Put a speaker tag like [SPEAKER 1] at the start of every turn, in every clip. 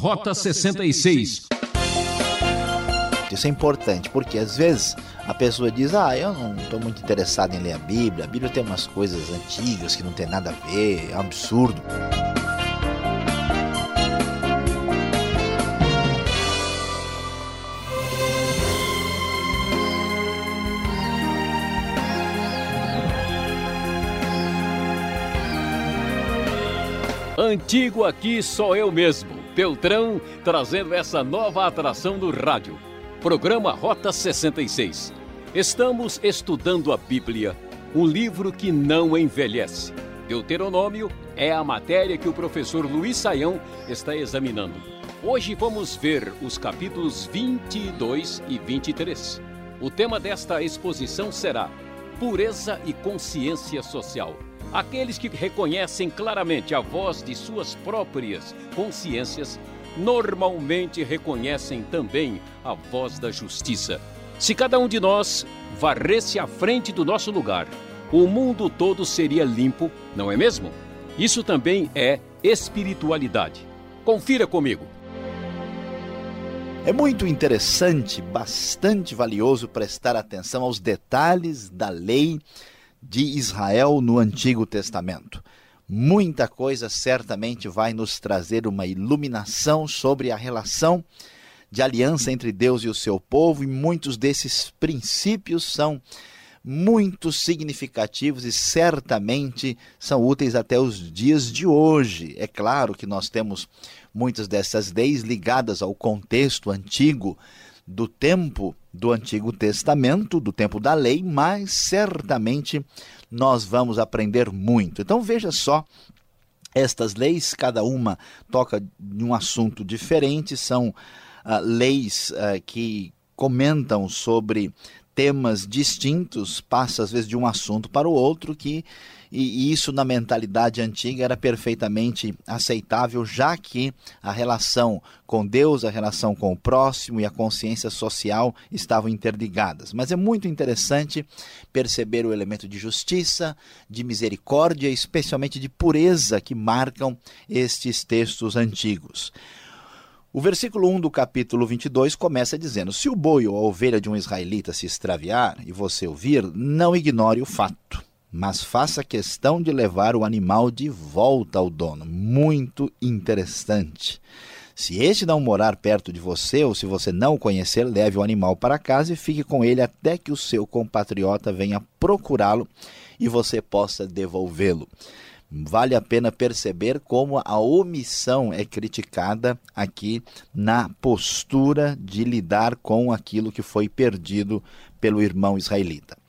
[SPEAKER 1] Rota 66.
[SPEAKER 2] Isso é importante, porque às vezes a pessoa diz: Ah, eu não estou muito interessado em ler a Bíblia, a Bíblia tem umas coisas antigas que não tem nada a ver, é um absurdo.
[SPEAKER 1] Antigo aqui sou eu mesmo, Peltrão, trazendo essa nova atração do rádio. Programa Rota 66. Estamos estudando a Bíblia, um livro que não envelhece. Deuteronômio é a matéria que o professor Luiz Saião está examinando. Hoje vamos ver os capítulos 22 e 23. O tema desta exposição será Pureza e Consciência Social aqueles que reconhecem claramente a voz de suas próprias consciências, normalmente reconhecem também a voz da justiça. Se cada um de nós varresse à frente do nosso lugar, o mundo todo seria limpo, não é mesmo? Isso também é espiritualidade. Confira comigo.
[SPEAKER 2] É muito interessante, bastante valioso prestar atenção aos detalhes da lei de Israel no Antigo Testamento. Muita coisa certamente vai nos trazer uma iluminação sobre a relação de aliança entre Deus e o seu povo, e muitos desses princípios são muito significativos e certamente são úteis até os dias de hoje. É claro que nós temos muitas dessas leis ligadas ao contexto antigo do tempo do Antigo Testamento, do tempo da lei, mas certamente nós vamos aprender muito. Então veja só estas leis, cada uma toca em um assunto diferente, são uh, leis uh, que comentam sobre temas distintos, passa às vezes de um assunto para o outro que e isso na mentalidade antiga era perfeitamente aceitável, já que a relação com Deus, a relação com o próximo e a consciência social estavam interligadas. Mas é muito interessante perceber o elemento de justiça, de misericórdia, especialmente de pureza que marcam estes textos antigos. O versículo 1 do capítulo 22 começa dizendo: Se o boi ou a ovelha de um israelita se extraviar e você ouvir, não ignore o fato, mas faça questão de levar o animal de volta ao dono. Muito interessante. Se este não morar perto de você ou se você não o conhecer, leve o animal para casa e fique com ele até que o seu compatriota venha procurá-lo e você possa devolvê-lo. Vale a pena perceber como a omissão é criticada aqui na postura de lidar com aquilo que foi perdido pelo irmão israelita.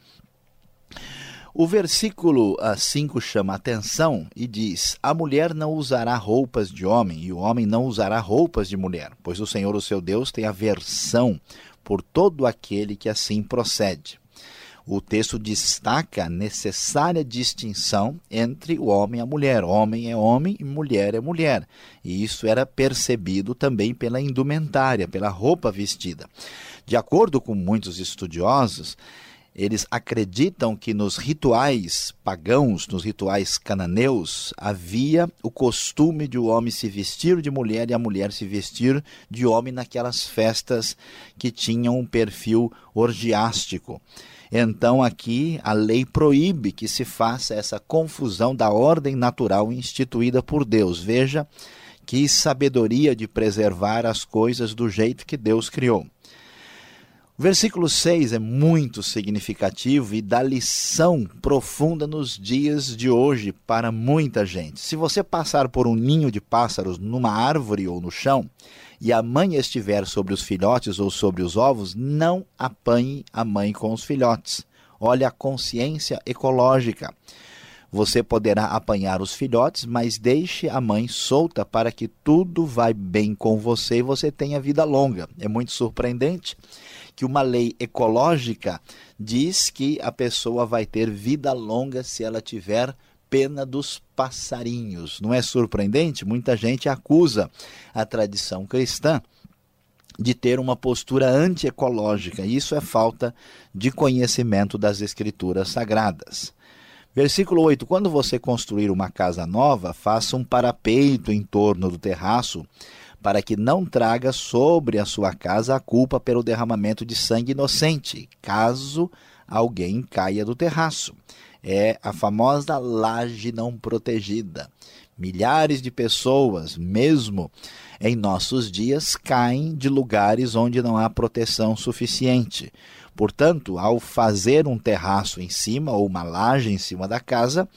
[SPEAKER 2] O versículo 5 ah, chama atenção e diz: A mulher não usará roupas de homem, e o homem não usará roupas de mulher, pois o Senhor, o seu Deus, tem aversão por todo aquele que assim procede o texto destaca a necessária distinção entre o homem e a mulher. Homem é homem e mulher é mulher. E isso era percebido também pela indumentária, pela roupa vestida. De acordo com muitos estudiosos, eles acreditam que nos rituais pagãos, nos rituais cananeus, havia o costume de o homem se vestir de mulher e a mulher se vestir de homem naquelas festas que tinham um perfil orgiástico. Então, aqui a lei proíbe que se faça essa confusão da ordem natural instituída por Deus. Veja que sabedoria de preservar as coisas do jeito que Deus criou. O versículo 6 é muito significativo e dá lição profunda nos dias de hoje para muita gente. Se você passar por um ninho de pássaros numa árvore ou no chão, e a mãe estiver sobre os filhotes ou sobre os ovos, não apanhe a mãe com os filhotes. Olha a consciência ecológica. Você poderá apanhar os filhotes, mas deixe a mãe solta para que tudo vá bem com você e você tenha vida longa. É muito surpreendente que uma lei ecológica diz que a pessoa vai ter vida longa se ela tiver pena dos passarinhos. Não é surpreendente? Muita gente acusa a tradição cristã de ter uma postura antiecológica. Isso é falta de conhecimento das escrituras sagradas. Versículo 8: Quando você construir uma casa nova, faça um parapeito em torno do terraço para que não traga sobre a sua casa a culpa pelo derramamento de sangue inocente, caso alguém caia do terraço. É a famosa laje não protegida. Milhares de pessoas, mesmo em nossos dias, caem de lugares onde não há proteção suficiente. Portanto, ao fazer um terraço em cima ou uma laje em cima da casa,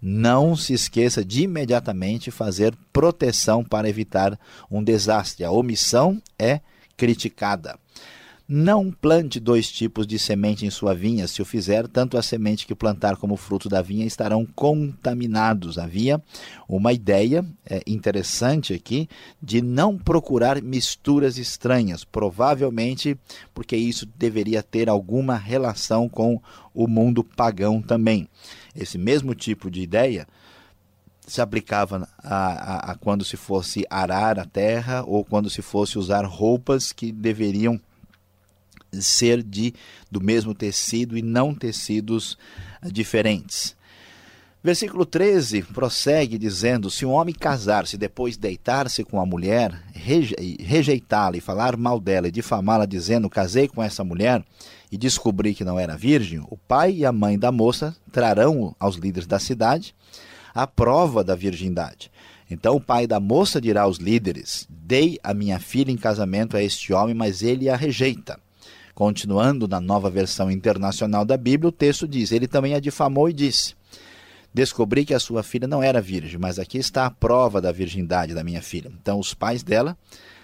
[SPEAKER 2] não se esqueça de imediatamente fazer proteção para evitar um desastre. A omissão é criticada. Não plante dois tipos de semente em sua vinha. Se o fizer, tanto a semente que plantar como o fruto da vinha estarão contaminados. Havia uma ideia é, interessante aqui de não procurar misturas estranhas, provavelmente porque isso deveria ter alguma relação com o mundo pagão também. Esse mesmo tipo de ideia se aplicava a, a, a quando se fosse arar a terra ou quando se fosse usar roupas que deveriam ser de do mesmo tecido e não tecidos diferentes. Versículo 13 prossegue dizendo: Se um homem casar-se depois deitar-se com a mulher, rejeitá-la e falar mal dela e difamá-la, dizendo: Casei com essa mulher e descobri que não era virgem, o pai e a mãe da moça trarão aos líderes da cidade a prova da virgindade. Então o pai da moça dirá aos líderes: Dei a minha filha em casamento a este homem, mas ele a rejeita. Continuando na nova versão internacional da Bíblia, o texto diz: Ele também a difamou e disse: Descobri que a sua filha não era virgem, mas aqui está a prova da virgindade da minha filha. Então os pais dela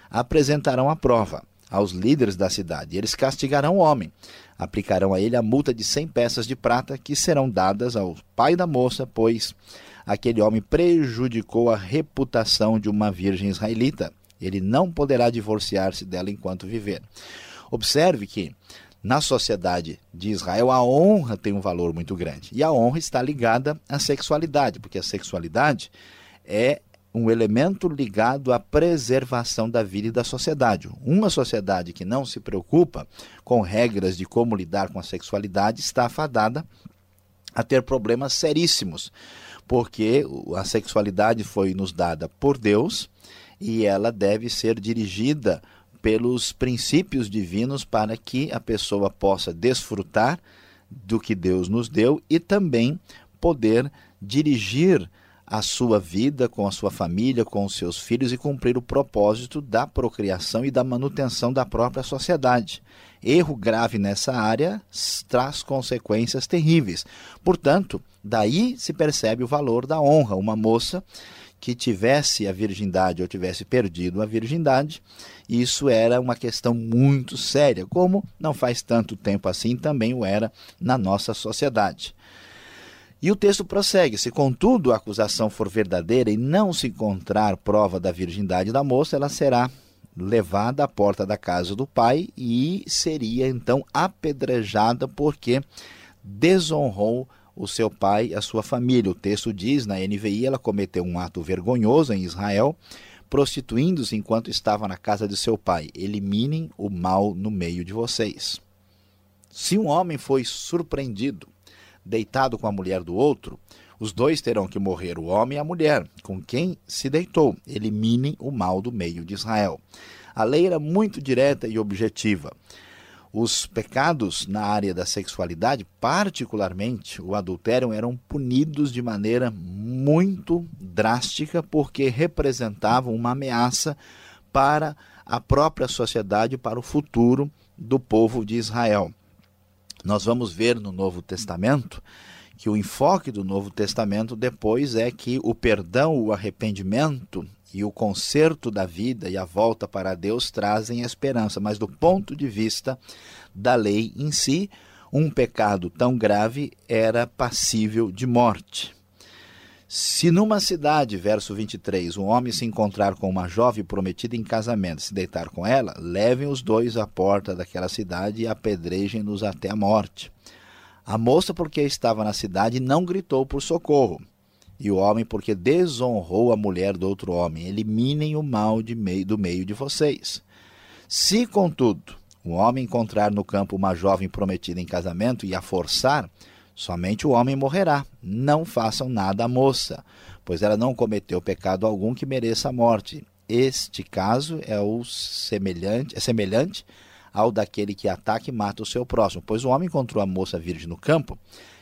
[SPEAKER 2] apresentarão a prova aos líderes da cidade. E eles castigarão o homem. Aplicarão a ele a multa de cem peças de prata que serão dadas ao pai da moça, pois aquele homem prejudicou a reputação de uma virgem israelita. Ele não poderá divorciar-se dela enquanto viver. Observe que na sociedade de Israel a honra tem um valor muito grande. E a honra está ligada à sexualidade, porque a sexualidade é um elemento ligado à preservação da vida e da sociedade. Uma sociedade que não se preocupa com regras de como lidar com a sexualidade está afadada a ter problemas seríssimos, porque a sexualidade foi nos dada por Deus e ela deve ser dirigida pelos princípios divinos para que a pessoa possa desfrutar do que Deus nos deu e também poder dirigir a sua vida com a sua família, com os seus filhos e cumprir o propósito da procriação e da manutenção da própria sociedade. Erro grave nessa área traz consequências terríveis. Portanto, daí se percebe o valor da honra. Uma moça que tivesse a virgindade ou tivesse perdido a virgindade, isso era uma questão muito séria, como não faz tanto tempo assim também o era na nossa sociedade. E o texto prossegue: se contudo a acusação for verdadeira e não se encontrar prova da virgindade da moça, ela será levada à porta da casa do pai e seria então apedrejada porque desonrou o seu pai e a sua família. O texto diz na NVI: ela cometeu um ato vergonhoso em Israel, prostituindo-se enquanto estava na casa de seu pai. Eliminem o mal no meio de vocês. Se um homem foi surpreendido deitado com a mulher do outro, os dois terão que morrer, o homem e a mulher, com quem se deitou. Eliminem o mal do meio de Israel. A lei era muito direta e objetiva. Os pecados na área da sexualidade, particularmente o adultério, eram punidos de maneira muito drástica porque representavam uma ameaça para a própria sociedade, para o futuro do povo de Israel. Nós vamos ver no Novo Testamento que o enfoque do Novo Testamento depois é que o perdão, o arrependimento e o conserto da vida e a volta para Deus trazem esperança, mas do ponto de vista da lei em si, um pecado tão grave era passível de morte. Se numa cidade, verso 23, um homem se encontrar com uma jovem prometida em casamento, se deitar com ela, levem os dois à porta daquela cidade e apedrejem-nos até a morte. A moça, porque estava na cidade, não gritou por socorro, e o homem, porque desonrou a mulher do outro homem. Eliminem o mal meio, do meio de vocês. Se, contudo, o homem encontrar no campo uma jovem prometida em casamento e a forçar, Somente o homem morrerá. Não façam nada à moça, pois ela não cometeu pecado algum que mereça a morte. Este caso é o semelhante, é semelhante ao daquele que ataca e mata o seu próximo, pois o homem encontrou a moça virgem no campo,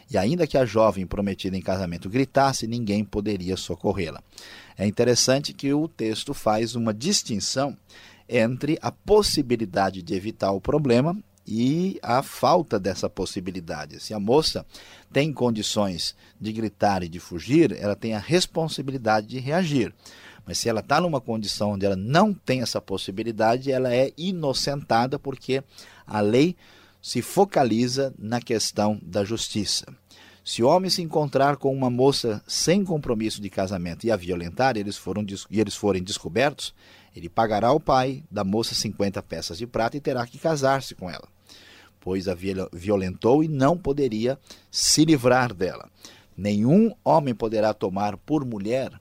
[SPEAKER 2] e ainda que a jovem prometida em casamento gritasse, ninguém poderia socorrê-la. É interessante que o texto faz uma distinção entre a possibilidade de evitar o problema e a falta dessa possibilidade. Se a moça tem condições de gritar e de fugir, ela tem a responsabilidade de reagir. Mas se ela está numa condição onde ela não tem essa possibilidade, ela é inocentada porque a lei se focaliza na questão da justiça. Se o homem se encontrar com uma moça sem compromisso de casamento e a violentar, eles foram, e eles forem descobertos, ele pagará ao pai da moça 50 peças de prata e terá que casar-se com ela, pois a violentou e não poderia se livrar dela. Nenhum homem poderá tomar por mulher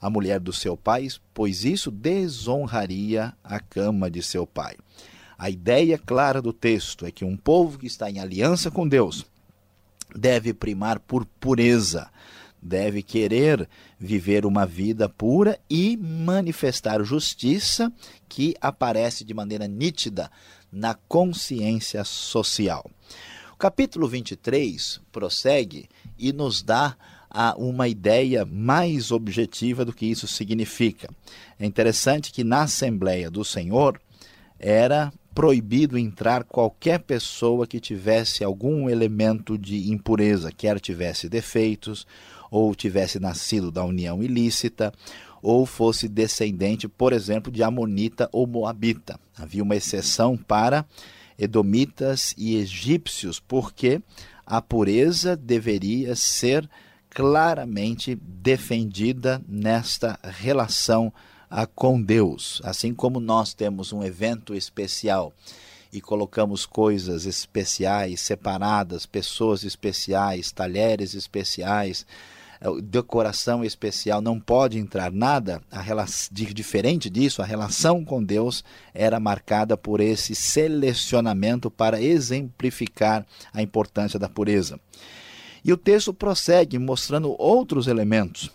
[SPEAKER 2] a mulher do seu pai, pois isso desonraria a cama de seu pai. A ideia clara do texto é que um povo que está em aliança com Deus deve primar por pureza, deve querer viver uma vida pura e manifestar justiça que aparece de maneira nítida na consciência social. O capítulo 23 prossegue e nos dá a uma ideia mais objetiva do que isso significa. É interessante que na Assembleia do Senhor era proibido entrar qualquer pessoa que tivesse algum elemento de impureza, quer tivesse defeitos, ou tivesse nascido da união ilícita, ou fosse descendente, por exemplo, de Amonita ou Moabita. Havia uma exceção para edomitas e egípcios, porque a pureza deveria ser claramente defendida nesta relação com Deus. Assim como nós temos um evento especial e colocamos coisas especiais, separadas, pessoas especiais, talheres especiais, eh, decoração especial, não pode entrar nada diferente disso, a relação com Deus era marcada por esse selecionamento para exemplificar a importância da pureza. E o texto prossegue mostrando outros elementos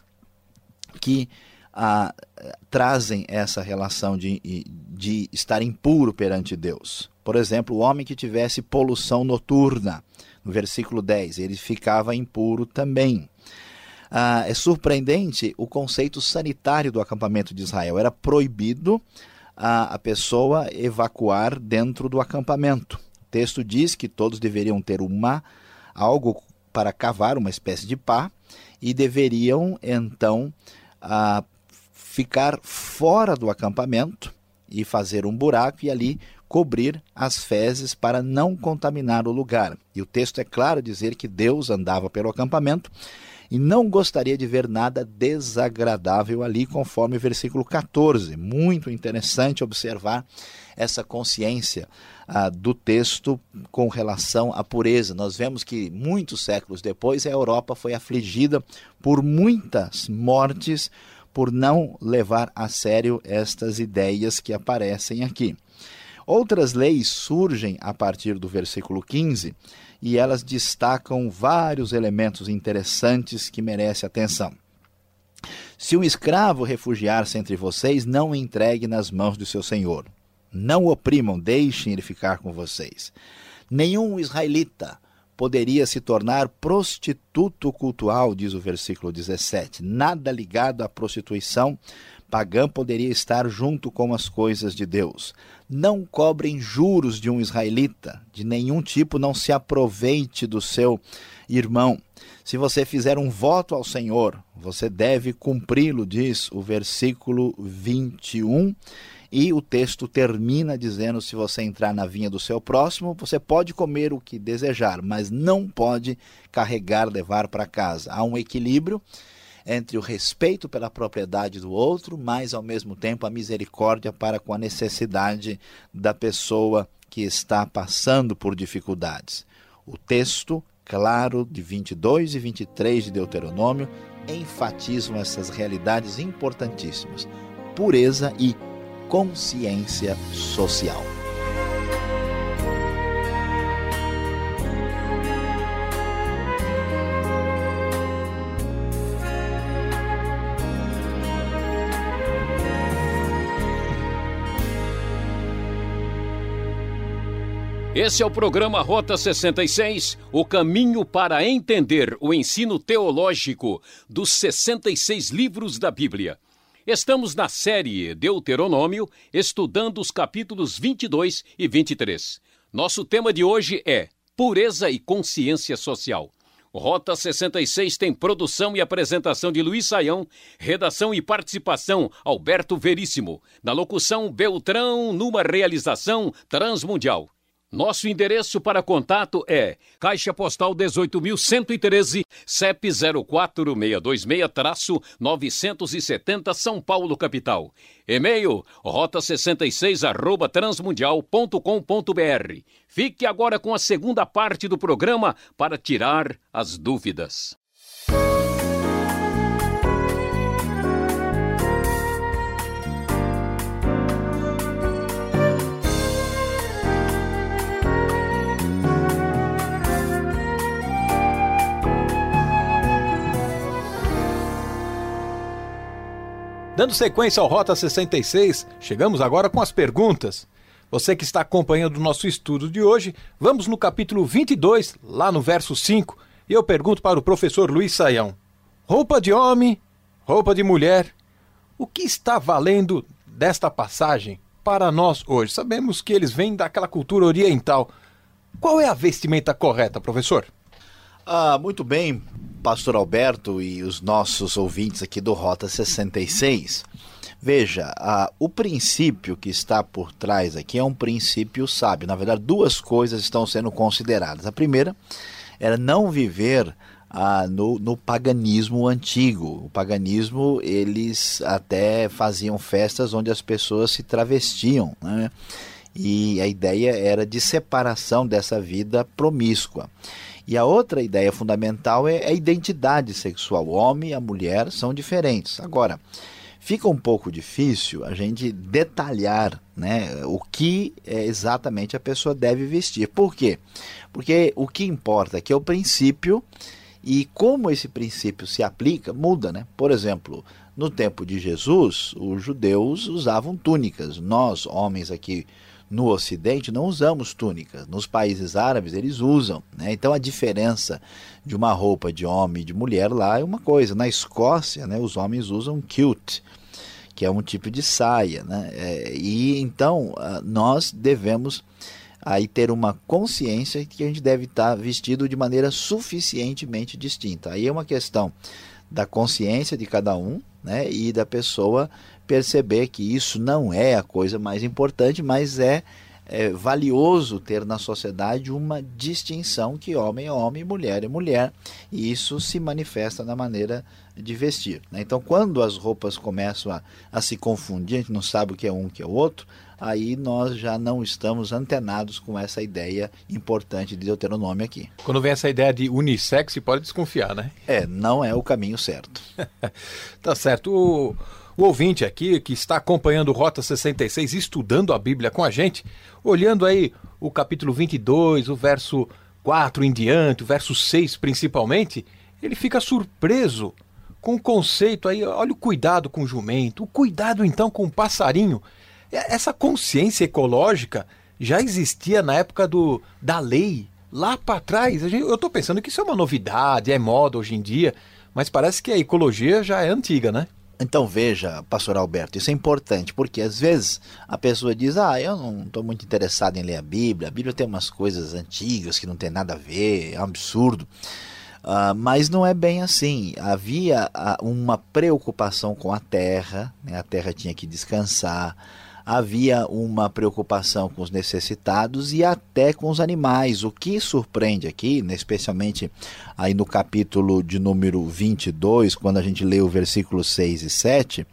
[SPEAKER 2] que ah, trazem essa relação de, de estar impuro perante Deus. Por exemplo, o homem que tivesse poluição noturna, no versículo 10, ele ficava impuro também. Ah, é surpreendente o conceito sanitário do acampamento de Israel. Era proibido a, a pessoa evacuar dentro do acampamento. O texto diz que todos deveriam ter uma algo para cavar uma espécie de pá e deveriam então ah, ficar fora do acampamento e fazer um buraco e ali cobrir as fezes para não contaminar o lugar. E o texto é claro dizer que Deus andava pelo acampamento e não gostaria de ver nada desagradável ali, conforme o versículo 14. Muito interessante observar essa consciência ah, do texto com relação à pureza. Nós vemos que muitos séculos depois a Europa foi afligida por muitas mortes por não levar a sério estas ideias que aparecem aqui. Outras leis surgem a partir do versículo 15 e elas destacam vários elementos interessantes que merecem atenção. Se um escravo refugiar-se entre vocês, não o entregue nas mãos do seu senhor. Não o oprimam, deixem ele ficar com vocês. Nenhum israelita poderia se tornar prostituto cultual, diz o versículo 17. Nada ligado à prostituição pagã poderia estar junto com as coisas de Deus. Não cobrem juros de um israelita, de nenhum tipo, não se aproveite do seu irmão. Se você fizer um voto ao Senhor, você deve cumpri-lo, diz o versículo 21 e o texto termina dizendo: se você entrar na vinha do seu próximo, você pode comer o que desejar, mas não pode carregar, levar para casa. Há um equilíbrio entre o respeito pela propriedade do outro, mas ao mesmo tempo a misericórdia para com a necessidade da pessoa que está passando por dificuldades. O texto claro de 22 e 23 de Deuteronômio enfatizam essas realidades importantíssimas: pureza e consciência social.
[SPEAKER 1] Esse é o programa Rota 66, o caminho para entender o ensino teológico dos 66 livros da Bíblia. Estamos na série Deuteronômio, estudando os capítulos 22 e 23. Nosso tema de hoje é Pureza e Consciência Social. Rota 66 tem produção e apresentação de Luiz Saião, redação e participação Alberto Veríssimo, na locução Beltrão, numa realização Transmundial. Nosso endereço para contato é Caixa Postal 18.113, CEP 04626-970 São Paulo, capital. E-mail rota66 arroba transmundial.com.br. Fique agora com a segunda parte do programa para tirar as dúvidas.
[SPEAKER 3] Dando sequência ao Rota 66, chegamos agora com as perguntas. Você que está acompanhando o nosso estudo de hoje, vamos no capítulo 22, lá no verso 5, e eu pergunto para o professor Luiz Saião: roupa de homem, roupa de mulher, o que está valendo desta passagem para nós hoje? Sabemos que eles vêm daquela cultura oriental. Qual é a vestimenta correta, professor?
[SPEAKER 2] Ah, muito bem, Pastor Alberto e os nossos ouvintes aqui do Rota 66. Veja, ah, o princípio que está por trás aqui é um princípio sábio. Na verdade, duas coisas estão sendo consideradas. A primeira era não viver ah, no, no, paganismo antigo. O paganismo, eles até faziam festas onde as pessoas se travestiam. Né? E a ideia era de separação dessa vida promíscua. E a outra ideia fundamental é a identidade sexual. O homem e a mulher são diferentes. Agora, fica um pouco difícil a gente detalhar né, o que é exatamente a pessoa deve vestir. Por quê? Porque o que importa aqui é o princípio e como esse princípio se aplica muda. Né? Por exemplo, no tempo de Jesus, os judeus usavam túnicas. Nós, homens aqui no Ocidente não usamos túnicas, nos países árabes eles usam. Né? Então a diferença de uma roupa de homem e de mulher lá é uma coisa. Na Escócia, né, os homens usam kilt, que é um tipo de saia. Né? É, e então nós devemos aí ter uma consciência que a gente deve estar vestido de maneira suficientemente distinta. Aí é uma questão da consciência de cada um né, e da pessoa perceber que isso não é a coisa mais importante, mas é, é valioso ter na sociedade uma distinção que homem é homem e mulher é mulher, e isso se manifesta na maneira de vestir. Né? Então, quando as roupas começam a, a se confundir, a gente não sabe o que é um, o que é o outro, aí nós já não estamos antenados com essa ideia importante de Deuteronômio aqui.
[SPEAKER 3] Quando vem essa ideia de unissex, pode desconfiar, né?
[SPEAKER 2] É, não é o caminho certo.
[SPEAKER 3] tá certo. O, o ouvinte aqui que está acompanhando Rota 66, estudando a Bíblia com a gente, olhando aí o capítulo 22, o verso 4 em diante, o verso 6 principalmente, ele fica surpreso com o conceito aí, olha o cuidado com o jumento, o cuidado então com o passarinho. Essa consciência ecológica já existia na época do, da lei, lá para trás. Eu estou pensando que isso é uma novidade, é moda hoje em dia, mas parece que a ecologia já é antiga, né?
[SPEAKER 2] Então veja, pastor Alberto, isso é importante, porque às vezes a pessoa diz, ah, eu não estou muito interessado em ler a Bíblia, a Bíblia tem umas coisas antigas que não tem nada a ver, é um absurdo. Uh, mas não é bem assim. Havia uh, uma preocupação com a terra, né? a terra tinha que descansar, havia uma preocupação com os necessitados e até com os animais. O que surpreende aqui, né, especialmente aí no capítulo de número 22, quando a gente lê o versículo 6 e 7,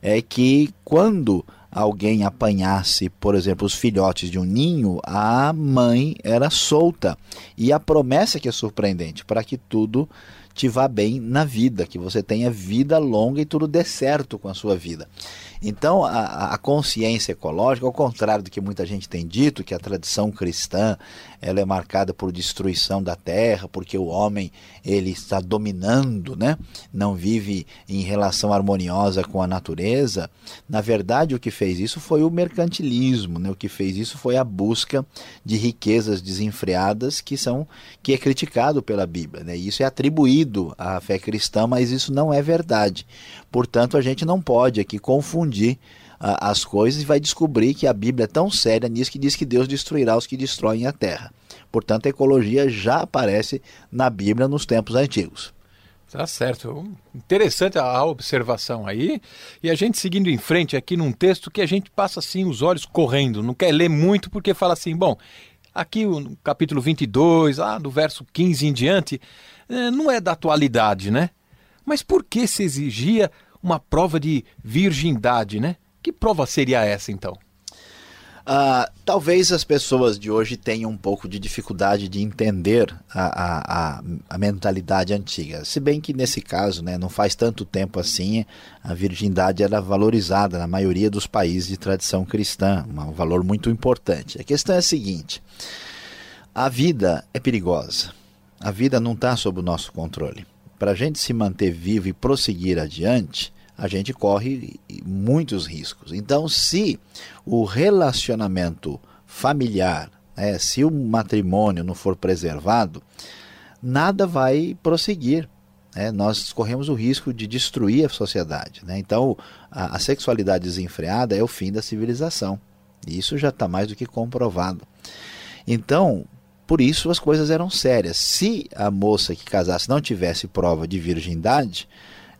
[SPEAKER 2] é que quando alguém apanhasse, por exemplo, os filhotes de um ninho, a mãe era solta. E a promessa que é surpreendente, para que tudo te vá bem na vida, que você tenha vida longa e tudo dê certo com a sua vida. Então, a, a, consciência ecológica, ao contrário do que muita gente tem dito, que a tradição cristã ela é marcada por destruição da terra, porque o homem ele está dominando, né? não vive em relação harmoniosa com a natureza. Na verdade, o que fez isso foi o mercantilismo, né? o que fez isso foi a busca de riquezas desenfreadas que são que é criticado pela Bíblia. Né? Isso é atribuído à fé cristã, mas isso não é verdade. Portanto, a gente não pode aqui confundir as coisas e vai descobrir que a Bíblia é tão séria nisso que diz que Deus destruirá os que destroem a terra. Portanto, a ecologia já aparece na Bíblia nos tempos antigos.
[SPEAKER 3] Tá certo. Interessante a observação aí. E a gente seguindo em frente aqui num texto que a gente passa assim os olhos correndo, não quer ler muito porque fala assim, bom, aqui o capítulo 22, ah, do verso 15 em diante, eh, não é da atualidade, né? Mas por que se exigia uma prova de virgindade, né? Que prova seria essa então?
[SPEAKER 2] Uh, talvez as pessoas de hoje tenham um pouco de dificuldade de entender a, a, a, mentalidade antiga. Se bem que nesse caso, né, não faz tanto tempo assim, a virgindade era valorizada na maioria dos países de tradição cristã, um valor muito importante. A questão é a seguinte: a vida é perigosa. A vida não está sob o nosso controle. Para a gente se manter vivo e prosseguir adiante, a gente corre muitos riscos. Então, se o relacionamento familiar, né, se o matrimônio não for preservado, nada vai prosseguir. Né? Nós corremos o risco de destruir a sociedade. Né? Então, a, a sexualidade desenfreada é o fim da civilização. E isso já está mais do que comprovado. Então, por isso as coisas eram sérias. Se a moça que casasse não tivesse prova de virgindade,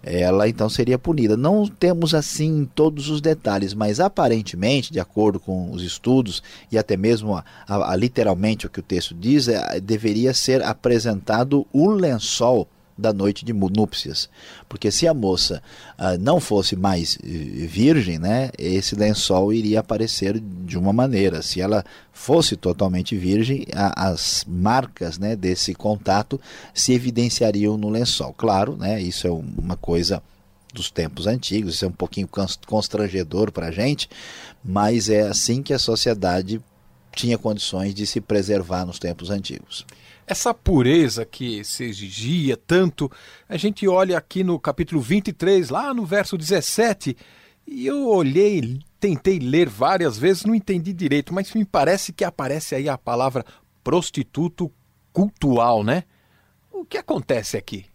[SPEAKER 2] ela então seria punida. Não temos assim todos os detalhes, mas aparentemente, de acordo com os estudos e até mesmo a, a, a, literalmente o que o texto diz, é, deveria ser apresentado o lençol da noite de núpcias. Porque se a moça ah, não fosse mais virgem, né, esse lençol iria aparecer de uma maneira. Se ela fosse totalmente virgem, a, as marcas né, desse contato se evidenciariam no lençol. Claro, né, isso é uma coisa dos tempos antigos, isso é um pouquinho constrangedor para a gente, mas é assim que a sociedade tinha condições de se preservar nos tempos antigos.
[SPEAKER 3] Essa pureza que se exigia tanto, a gente olha aqui no capítulo 23, lá no verso 17, e eu olhei, tentei ler várias vezes, não entendi direito, mas me parece que aparece aí a palavra prostituto cultual, né? O que acontece aqui?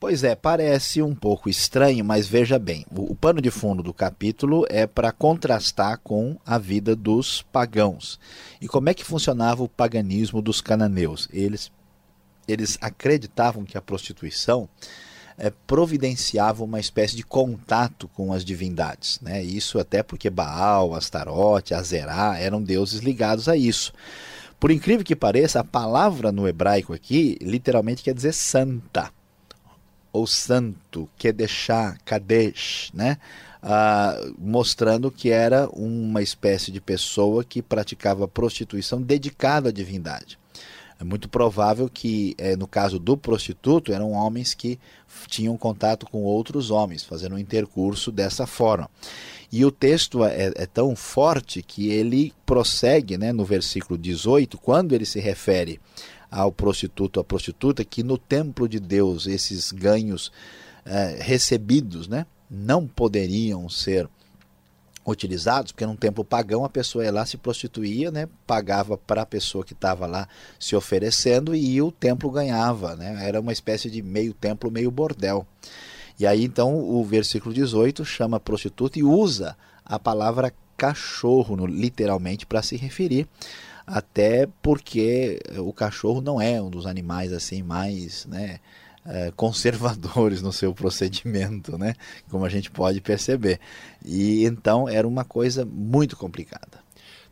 [SPEAKER 2] Pois é, parece um pouco estranho, mas veja bem: o, o pano de fundo do capítulo é para contrastar com a vida dos pagãos. E como é que funcionava o paganismo dos cananeus? Eles, eles acreditavam que a prostituição é, providenciava uma espécie de contato com as divindades. Né? Isso até porque Baal, Astarote, Azerá eram deuses ligados a isso. Por incrível que pareça, a palavra no hebraico aqui literalmente quer dizer santa ou santo, Kedeshá, Kadesh, né? Ah, mostrando que era uma espécie de pessoa que praticava prostituição dedicada à divindade. É muito provável que, é, no caso do prostituto, eram homens que tinham contato com outros homens, fazendo um intercurso dessa forma. E o texto é, é, tão forte que ele prossegue né, no versículo 18, quando ele se refere ao prostituto, à prostituta, que no templo de Deus esses ganhos é, recebidos né, não poderiam ser utilizados, porque num templo pagão a pessoa ia lá, se prostituía, né, pagava para a pessoa que estava lá se oferecendo e o templo ganhava. Né, era uma espécie de meio templo, meio bordel. E aí então o versículo 18 chama prostituta e usa a palavra cachorro, literalmente, para se referir até porque o cachorro não é um dos animais assim mais né, é, conservadores no seu procedimento, né, como a gente pode perceber. E então era uma coisa muito complicada.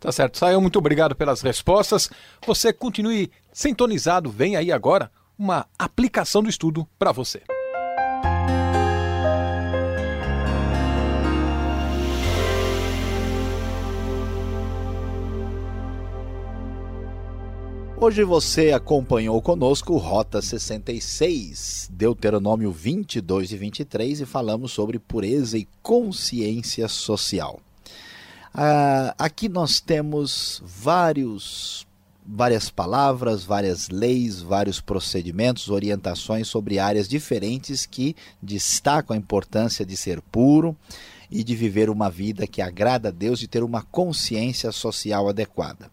[SPEAKER 3] Tá certo, Saio, muito obrigado pelas respostas. Você continue sintonizado, vem aí agora uma aplicação do estudo para você.
[SPEAKER 2] Hoje você acompanhou conosco Rota 66, Deuteronômio 22 e 23 e falamos sobre pureza e consciência social. Ah, aqui nós temos vários, várias palavras, várias leis, vários procedimentos, orientações sobre áreas diferentes que destacam a importância de ser puro e de viver uma vida que agrada a Deus, de ter uma consciência social adequada.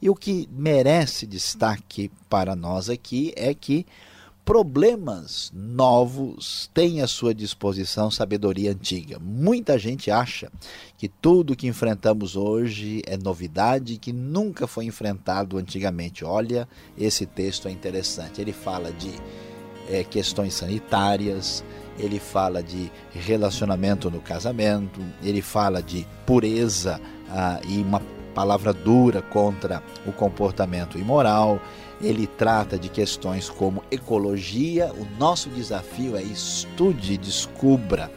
[SPEAKER 2] E o que merece destaque para nós aqui é que problemas novos têm à sua disposição sabedoria antiga. Muita gente acha que tudo que enfrentamos hoje é novidade que nunca foi enfrentado antigamente. Olha, esse texto é interessante. Ele fala de é, questões sanitárias, ele fala de relacionamento no casamento, ele fala de pureza ah, e uma palavra dura contra o comportamento imoral, ele trata de questões como ecologia. O nosso desafio é estude e descubra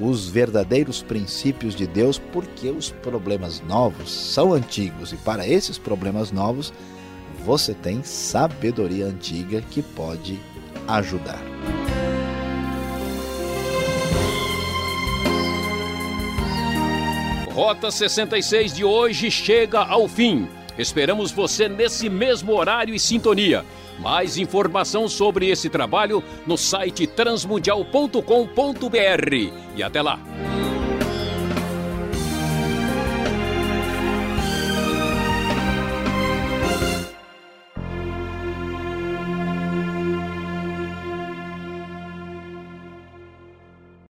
[SPEAKER 2] os verdadeiros princípios de Deus, porque os problemas novos são antigos e para esses problemas novos você tem sabedoria antiga que pode ajudar.
[SPEAKER 1] Rota 66 de hoje chega ao fim. Esperamos você nesse mesmo horário e sintonia. Mais informação sobre esse trabalho no site transmundial.com.br. E até lá!